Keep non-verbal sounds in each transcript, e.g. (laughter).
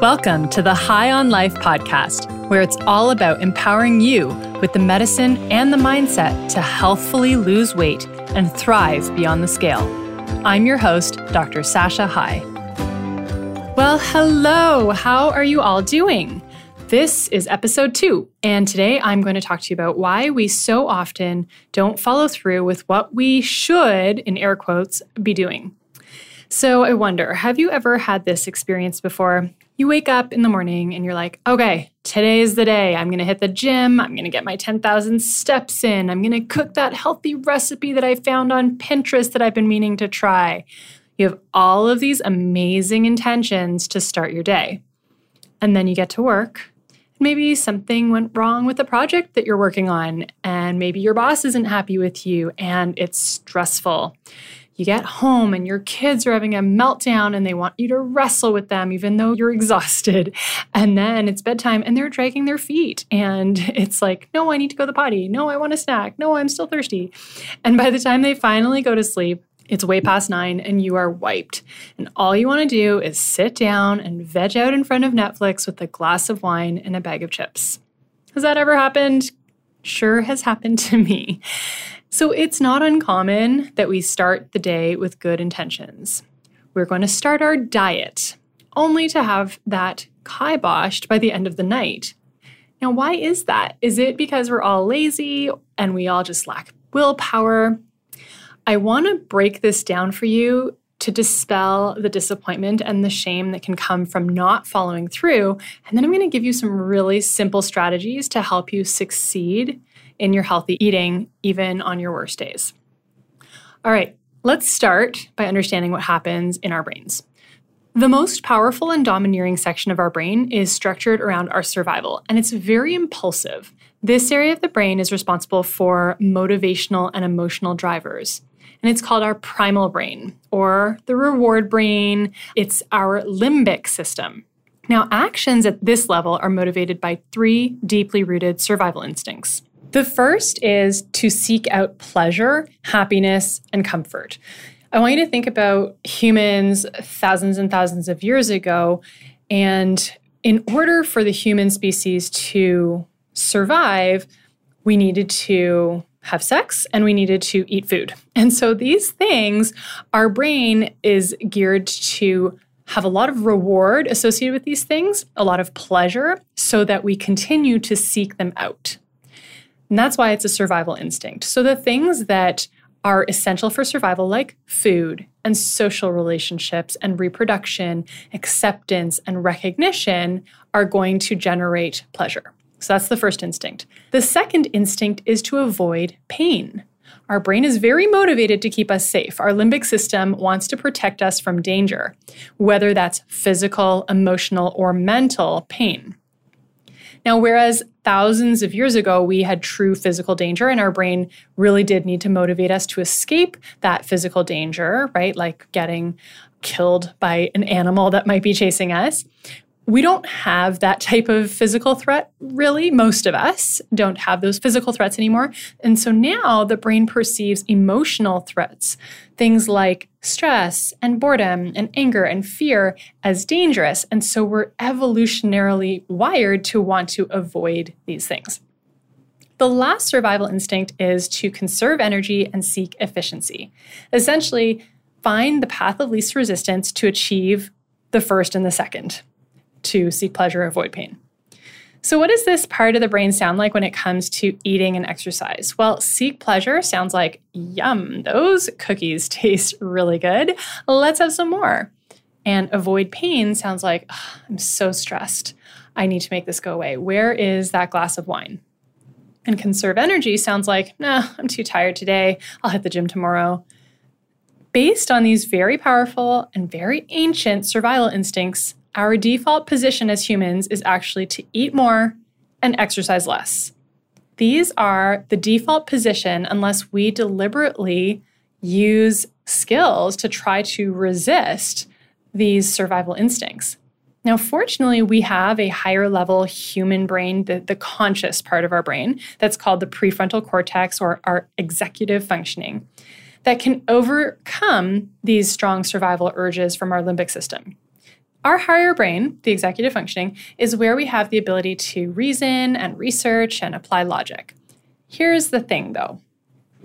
Welcome to the High on Life podcast, where it's all about empowering you with the medicine and the mindset to healthfully lose weight and thrive beyond the scale. I'm your host, Dr. Sasha High. Well, hello. How are you all doing? This is episode two, and today I'm going to talk to you about why we so often don't follow through with what we should, in air quotes, be doing. So I wonder, have you ever had this experience before? You wake up in the morning and you're like, okay, today is the day. I'm going to hit the gym. I'm going to get my 10,000 steps in. I'm going to cook that healthy recipe that I found on Pinterest that I've been meaning to try. You have all of these amazing intentions to start your day. And then you get to work. Maybe something went wrong with the project that you're working on, and maybe your boss isn't happy with you, and it's stressful you get home and your kids are having a meltdown and they want you to wrestle with them even though you're exhausted. And then it's bedtime and they're dragging their feet. And it's like, no, I need to go to the potty. No, I want a snack. No, I'm still thirsty. And by the time they finally go to sleep, it's way past nine and you are wiped. And all you want to do is sit down and veg out in front of Netflix with a glass of wine and a bag of chips. Has that ever happened? Sure has happened (laughs) to me. So it's not uncommon that we start the day with good intentions. We're going to start our diet, only to have that kiboshed by the end of the night. Now, why is that? Is it because we're all lazy and we all just lack willpower? I want to break this down for you to dispel the disappointment and the shame that can come from not following through. And then I'm going to give you some really simple strategies to help you succeed in your healthy eating, even on your worst days. All right, let's start by understanding what happens in our brains. The most powerful and domineering section of our brain is structured around our survival, and it's very impulsive. This area of the brain is responsible for motivational and emotional drivers. And it's called our primal brain or the reward brain. It's our limbic system. Now, actions at this level are motivated by three deeply rooted survival instincts the first is to seek out pleasure, happiness, and comfort. I want you to think about humans thousands and thousands of years ago. And in order for the human species to survive, we needed to have sex and we needed to eat food. And so these things, our brain is geared to have a lot of reward associated with these things, a lot of pleasure, so that we continue to seek them out. And that's why it's a survival instinct. So the things that are essential for survival, like food and social relationships and reproduction, acceptance and recognition, are going to generate pleasure. So that's the first instinct. The second instinct is to avoid pain. Our brain is very motivated to keep us safe. Our limbic system wants to protect us from danger, whether that's physical, emotional, or mental pain. Now, whereas thousands of years ago, we had true physical danger, and our brain really did need to motivate us to escape that physical danger, right? Like getting killed by an animal that might be chasing us we don't have that type of physical threat, really. Most of us don't have those physical threats anymore. And so now the brain perceives emotional threats, things like stress and boredom and anger and fear, as dangerous. And so we're evolutionarily wired to want to avoid these things. The last survival instinct is to conserve energy and seek efficiency. Essentially, find the path of least resistance to achieve the first and the second to seek pleasure, avoid pain. So, what does this part of the brain sound like when it comes to eating and exercise? Well, seek pleasure sounds like, yum, those cookies (laughs) taste really good. Let's have some more. And avoid pain sounds like, I'm so stressed. I need to make this go away. Where is that glass of wine? And conserve energy sounds like, nah, I'm too tired today. I'll hit the gym tomorrow. Based on these very powerful and very ancient survival instincts, our default position as humans is actually to eat more and exercise less. These are the default position unless we deliberately use skills to try to resist these survival instincts. Now, fortunately, we have a higher level human brain, the, the conscious part of our brain, that's called the prefrontal cortex or our executive functioning, that can overcome these strong survival urges from our limbic system. Our higher brain, the executive functioning, is where we have the ability to reason and research and apply logic. Here's the thing though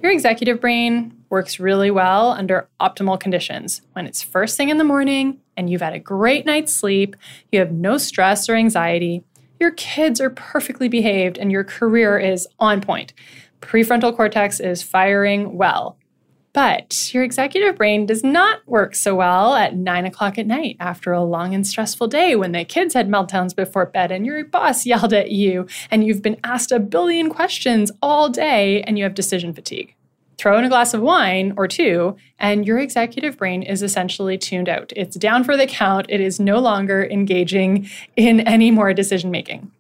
your executive brain works really well under optimal conditions when it's first thing in the morning and you've had a great night's sleep, you have no stress or anxiety, your kids are perfectly behaved, and your career is on point. Prefrontal cortex is firing well. But your executive brain does not work so well at nine o'clock at night after a long and stressful day when the kids had meltdowns before bed and your boss (laughs) yelled at you and you've been asked a billion questions all day and you have decision fatigue. Throw in a glass of wine or two, and your executive brain is essentially tuned out. It's down for the count. It is no longer engaging in any more decision making.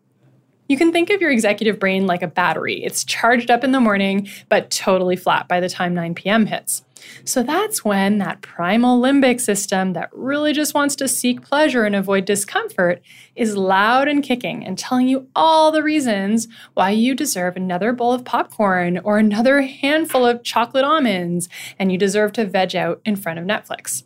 You can think of your executive brain like a battery. It's charged up in the morning, but totally flat by the time 9 p.m. hits. So that's when that primal limbic system that really just wants to seek pleasure and avoid discomfort is loud and kicking and telling you all the reasons why you deserve another bowl of popcorn or another handful of chocolate almonds and you deserve to veg out in front of Netflix.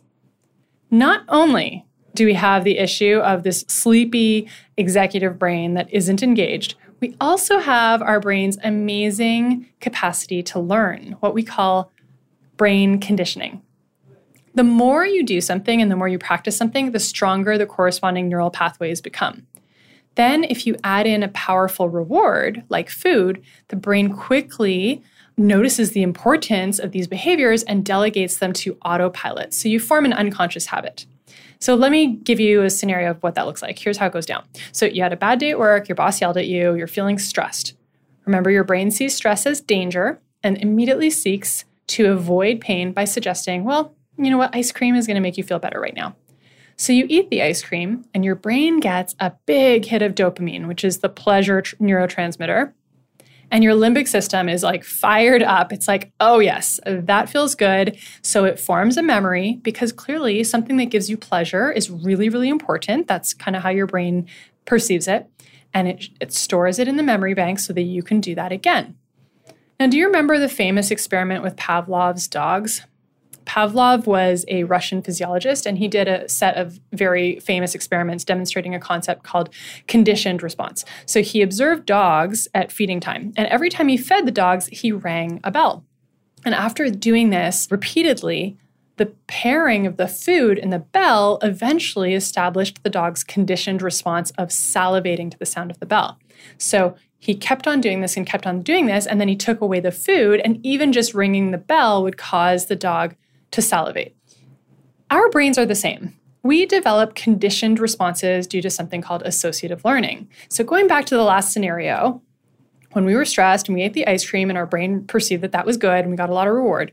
Not only do we have the issue of this sleepy executive brain that isn't engaged. We also have our brain's amazing capacity to learn, what we call brain conditioning. The more you do something and the more you practice something, the stronger the corresponding neural pathways become. Then, if you add in a powerful reward like food, the brain quickly notices the importance of these behaviors and delegates them to autopilot. So you form an unconscious habit. So let me give you a scenario of what that looks like. Here's how it goes down. So you had a bad day at work, your boss yelled at you, you're feeling stressed. Remember, your brain sees stress as danger and immediately seeks to avoid pain by suggesting, well, you know what, ice cream is going to make you feel better right now. So you eat the ice cream, and your brain gets a big hit of dopamine, which is the pleasure tr- neurotransmitter and your limbic system is like fired up. It's like, oh, yes, that feels good. So it forms a memory because clearly something that gives you pleasure is really, really important. That's kind of how your brain perceives it. And it, it stores it in the memory bank so that you can do that again. Now, do you remember the famous experiment with Pavlov's dogs? Pavlov was a Russian physiologist, and he did a set of very famous experiments demonstrating a concept called conditioned response. So he observed dogs at feeding time, and every time he fed the dogs, he rang a bell. And after doing this repeatedly, the pairing of the food and the bell eventually established the dog's conditioned response of salivating to the sound of the bell. So he kept on doing this and kept on doing this, and then he took away the food, and even just ringing the bell would cause the dog to salivate. Our brains are the same. We develop conditioned responses due to something called associative learning. So, going back to the last scenario, when we were stressed and we ate the ice cream and our brain perceived that that was good and we got a lot of reward,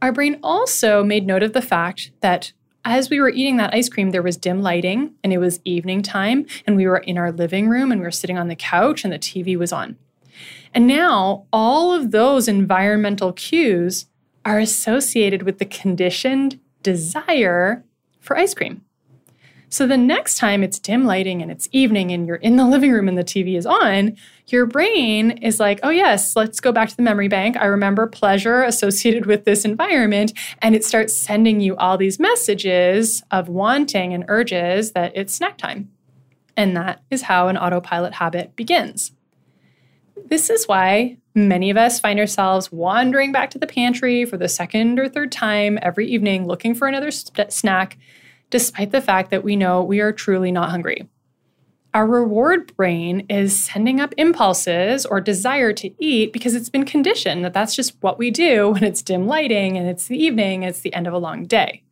our brain also made note of the fact that as we were eating that ice cream, there was dim lighting and it was evening time, and we were in our living room and we were sitting on the couch and the TV was on. And now all of those environmental cues are associated with the conditioned desire for ice cream. So the next time it's dim lighting and it's evening and you're in the living room and the TV is on, your brain is like, oh, yes, let's go back to the memory bank. I remember pleasure associated with this environment. And it starts sending you all these messages of wanting and urges that it's snack time. And that is how an autopilot habit begins. This is why many of us find ourselves wandering back to the pantry for the second or third time every evening looking for another st- snack, despite the fact that we know we are truly not hungry. Our reward brain is sending up impulses or desire to eat because it's been conditioned that that's just what we do when it's dim lighting and it's the evening, it's the end of a long day.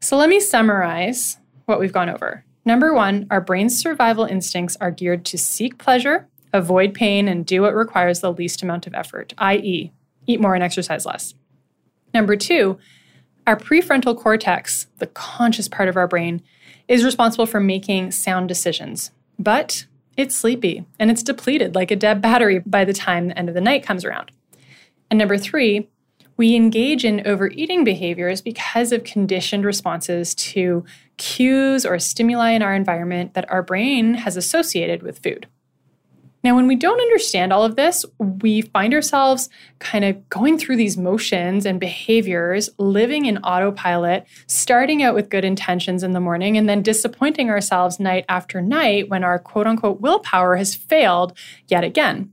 So let me summarize what we've gone over. Number one, our brain's survival instincts are geared to seek pleasure avoid pain, and do what requires the least amount of effort, i.e., eat more and exercise less. Number two, our prefrontal cortex, the conscious part of our brain, is responsible for making sound decisions, but it's sleepy and it's depleted like a dead battery by the time the end of the night comes around. And number three, we engage in overeating behaviors because of conditioned responses to cues or stimuli in our environment that our brain has associated with food. Now, when we don't understand all of this, we find ourselves kind of going through these motions and behaviors, living in autopilot, starting out with good intentions in the morning, and then disappointing ourselves night after night when our quote unquote willpower has failed yet again.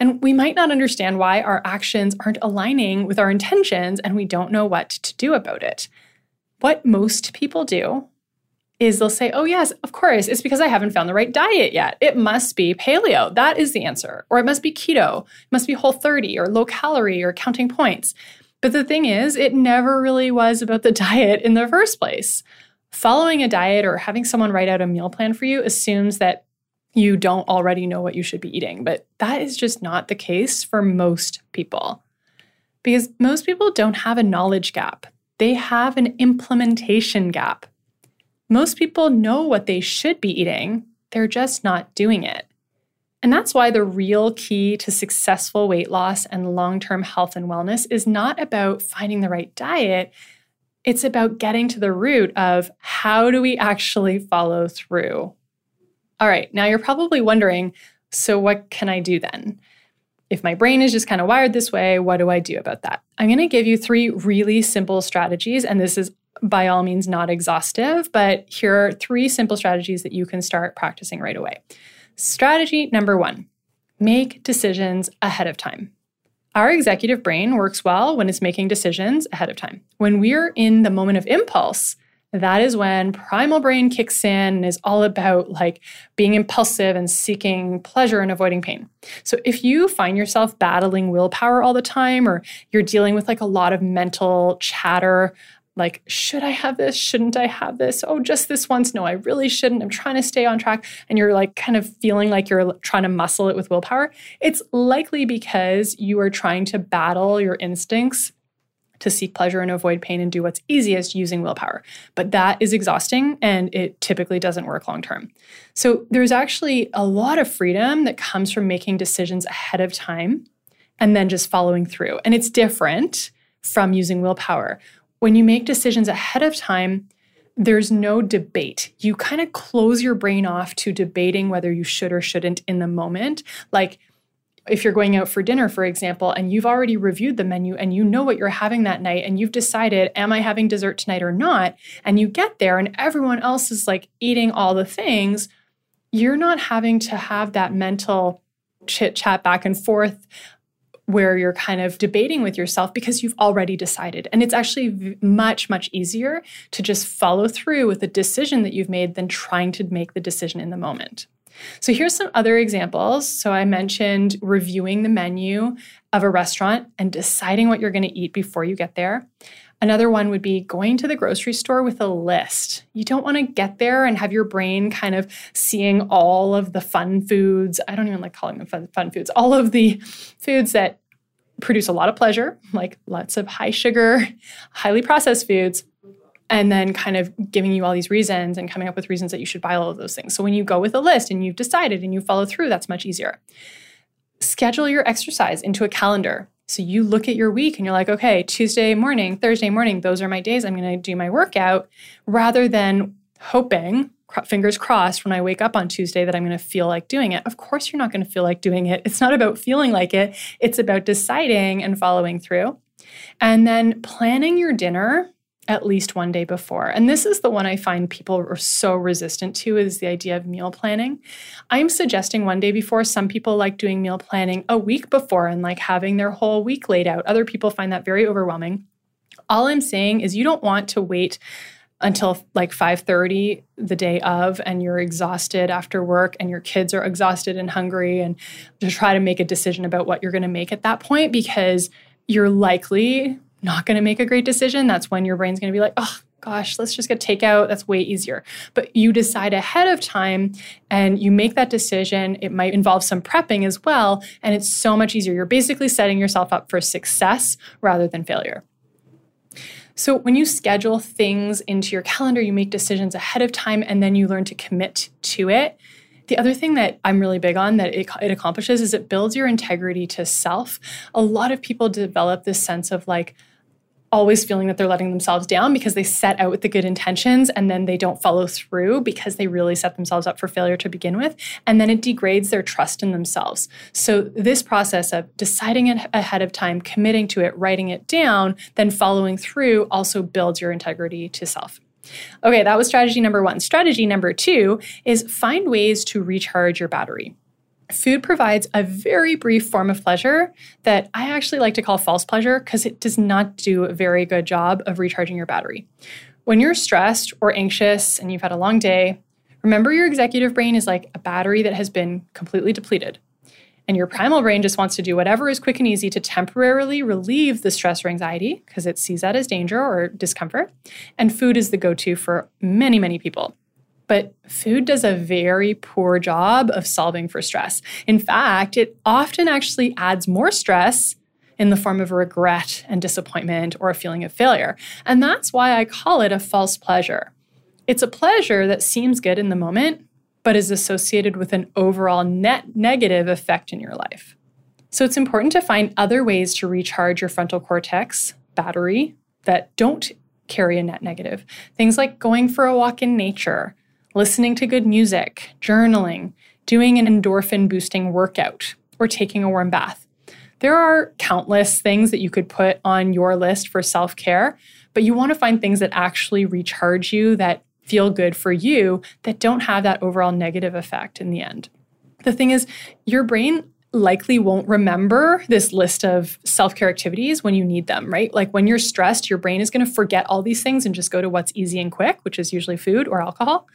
And we might not understand why our actions aren't aligning with our intentions and we don't know what to do about it. What most people do is they'll say, Oh, yes, of course, it's because I haven't found the right diet yet. It must be paleo. That is the answer. Or it must be keto, it must be whole 30 or low calorie or counting points. But the thing is, it never really was about the (laughs) diet in the first place. Following a diet or having someone write out a meal plan for you assumes that you don't already know what you should be eating. But that is just not the case for most people. Because most people don't have a knowledge gap, they have an implementation gap. Most people know what they should be eating, they're just not doing it. And that's why the real key to successful weight loss and long term health and wellness is not about finding the right diet. It's about getting to the root of how do we actually follow through? All right, now you're probably wondering so what can I do then? If my brain is just kind of wired this way, what do I do about that? I'm going to give you three really simple strategies, and this is by all means not exhaustive, but here are three simple strategies that you can start practicing right away. Strategy number one make decisions ahead of time. Our executive brain works well when it's making decisions ahead of time. When we're in the moment of impulse, that is when primal brain kicks in and is all about like being impulsive and seeking pleasure and avoiding pain. So if you find yourself battling willpower all the time or you're dealing with like a lot of mental chatter like, should I have this? Shouldn't I have this? Oh, just this once. No, I really shouldn't. I'm trying to stay on track. And you're like kind of feeling like you're trying to muscle it with willpower. It's likely because you are trying to battle your instincts to seek pleasure and avoid pain and do what's easiest using willpower. But that is exhausting and it typically doesn't work long term. So there's actually a lot of freedom that comes from making decisions ahead of time and then just following through. And it's different from using willpower when you make decisions ahead of time, there's no debate. You kind of close your brain off to debating whether you should or shouldn't in the moment. Like if you're going out for dinner, for example, and you've already reviewed the menu and you know what you're having that night and you've decided, am I having dessert tonight or not? And you get there and everyone else is like eating all the things, you're not having to have that mental chit chat back and forth where you're kind of debating with yourself because you've already decided. And it's actually much, much easier to just follow through with the decision that you've made than trying to make the decision in the moment. So here's some other examples. So I mentioned reviewing the menu of a restaurant and deciding what you're going to eat before you get there. Another one would be going to the grocery store with a list. You don't want to get there and have your brain kind of seeing all of the fun foods. I don't even like calling them fun, fun foods, all of the foods that produce a lot of pleasure, like lots of high sugar, highly processed foods, and then kind of giving you all these reasons and coming up with reasons that you should buy all of those things. So when you go with a list and you've decided and you follow through, that's much easier. Schedule your exercise into a calendar. So you look at your week and you're like, okay, Tuesday morning, Thursday morning, those are my days I'm going to do my workout rather than hoping, fingers crossed, when I wake up on Tuesday that I'm going to feel like doing it. Of course, you're not going to feel like doing it. It's not about feeling like it, it's about deciding and following through. And then planning your dinner at least one day before. And this is the one I find people are so resistant to is the idea of meal planning. I'm suggesting one day before. Some people like doing meal planning a week before and like having their whole week laid out. Other people find that very overwhelming. All I'm saying is you don't want to wait until like 5:30 the day of and you're exhausted after work and your kids are exhausted and hungry and to try to make a decision about what you're going to make at that point because you're likely not going to make a great decision, that's when your brain's going to be like, oh, gosh, let's just get takeout. That's way easier. But you decide ahead of time and you make that decision. It might involve some prepping as well. And it's so much easier. You're basically setting yourself up for success rather than failure. So, when you schedule things into your calendar, you make decisions ahead of time and then you learn to commit to it. The other thing that I'm really big on that it, it accomplishes is it builds your integrity to self. A lot of people develop this sense of like, always feeling that they're letting themselves down because they set out with the good intentions and then they don't follow through because they really set themselves up for failure to begin with. And then it degrades their trust in themselves. So, this process of deciding it ahead of time, committing to it, writing it down, then following through also builds your integrity to self. Okay, that was strategy number one. Strategy number two is find ways to recharge your battery. Food provides a very brief form of pleasure that I actually like to call false pleasure because it does not do a very good job of recharging your battery. When you're stressed or anxious and you've had a long day, remember your executive brain is like a battery that has been completely depleted. And your primal brain just wants to do whatever is quick and easy to temporarily relieve the stress or anxiety because it sees that as danger or discomfort. And food is the go to for many, many people. But food does a very poor job of solving for stress. In fact, it often actually adds more stress in the form of regret and disappointment or a feeling of failure. And that's why I call it a false pleasure. It's a pleasure that seems good in the moment, but is associated with an overall net negative effect in your life. So it's important to find other ways to recharge your frontal cortex battery that don't carry a net negative. Things like going for a walk in nature, listening to good music, journaling, doing an endorphin boosting workout, or taking a warm bath. There are countless things that you could put on your list for self care, but you want to find things that actually recharge you, that feel good for you that don't have that overall negative effect in the end. The thing is, your brain likely won't remember this list of self care activities when you need them, right? Like when you're stressed, your brain is going to forget all these things and just go to what's easy and quick, which is usually food or alcohol.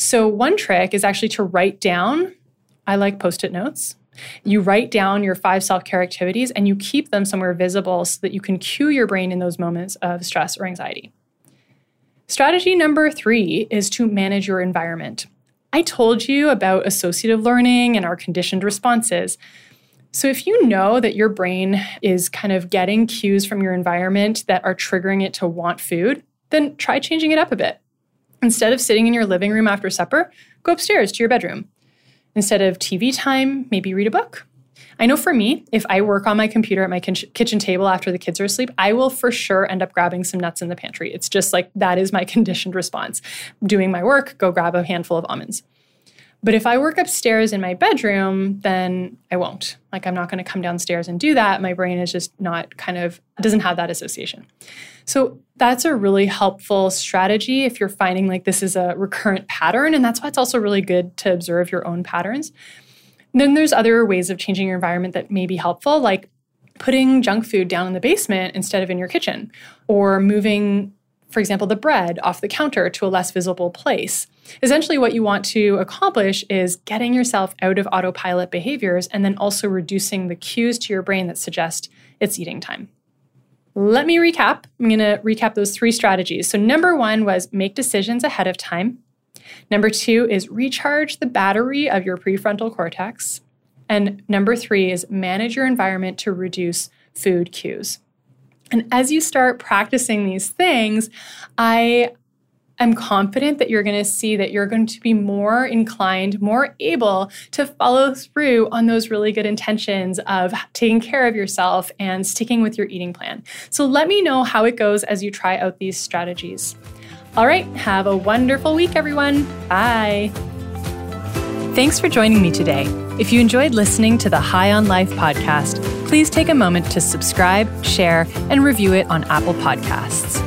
So, one trick is actually to write down, I like post it notes. You write down your five self care activities and you keep them somewhere visible so that you can cue your brain in those moments of stress or anxiety. Strategy number three is to manage your environment. I told you about associative learning and our conditioned responses. So, if you know that your brain is kind of getting cues from your environment that are triggering it to want food, then try changing it up a bit. Instead of sitting in your living room after supper, go upstairs to your bedroom. Instead of TV time, maybe read a book. I know for me, if I work on my computer at my kitchen table after the kids are asleep, I will for sure end up grabbing some nuts in the pantry. It's just like that is my (laughs) conditioned response. Doing my work, go grab a handful of almonds. But if I work upstairs in my bedroom, then I won't. Like, I'm not going to come downstairs and do that. My brain is just not kind of, doesn't have that association. So, that's a really helpful strategy if you're finding like this is a recurrent pattern. And that's why it's also really good to observe your own patterns. Then there's other ways of changing your environment that may be helpful, like putting junk food down in the basement instead of in your kitchen, or moving, for example, the bread off the counter to a less visible place. Essentially, what you want to accomplish is getting yourself out of autopilot behaviors and then also reducing the cues to your brain that suggest it's eating time. Let me recap. I'm going to recap those three strategies. So, number one was make decisions ahead of time. Number two is recharge the battery of your prefrontal cortex. And number three is manage your environment to reduce food cues. And as you start practicing these things, I am confident that you're going to see that you're going to be more inclined, more able to follow through on those really good intentions of taking care of yourself and sticking with your eating plan. So let me know how it goes as you try out these strategies. All right, have a wonderful week, everyone. Bye. Thanks for joining me today. If you enjoyed listening to the High on Life podcast, please take a moment to subscribe, share, and review it on Apple Podcasts.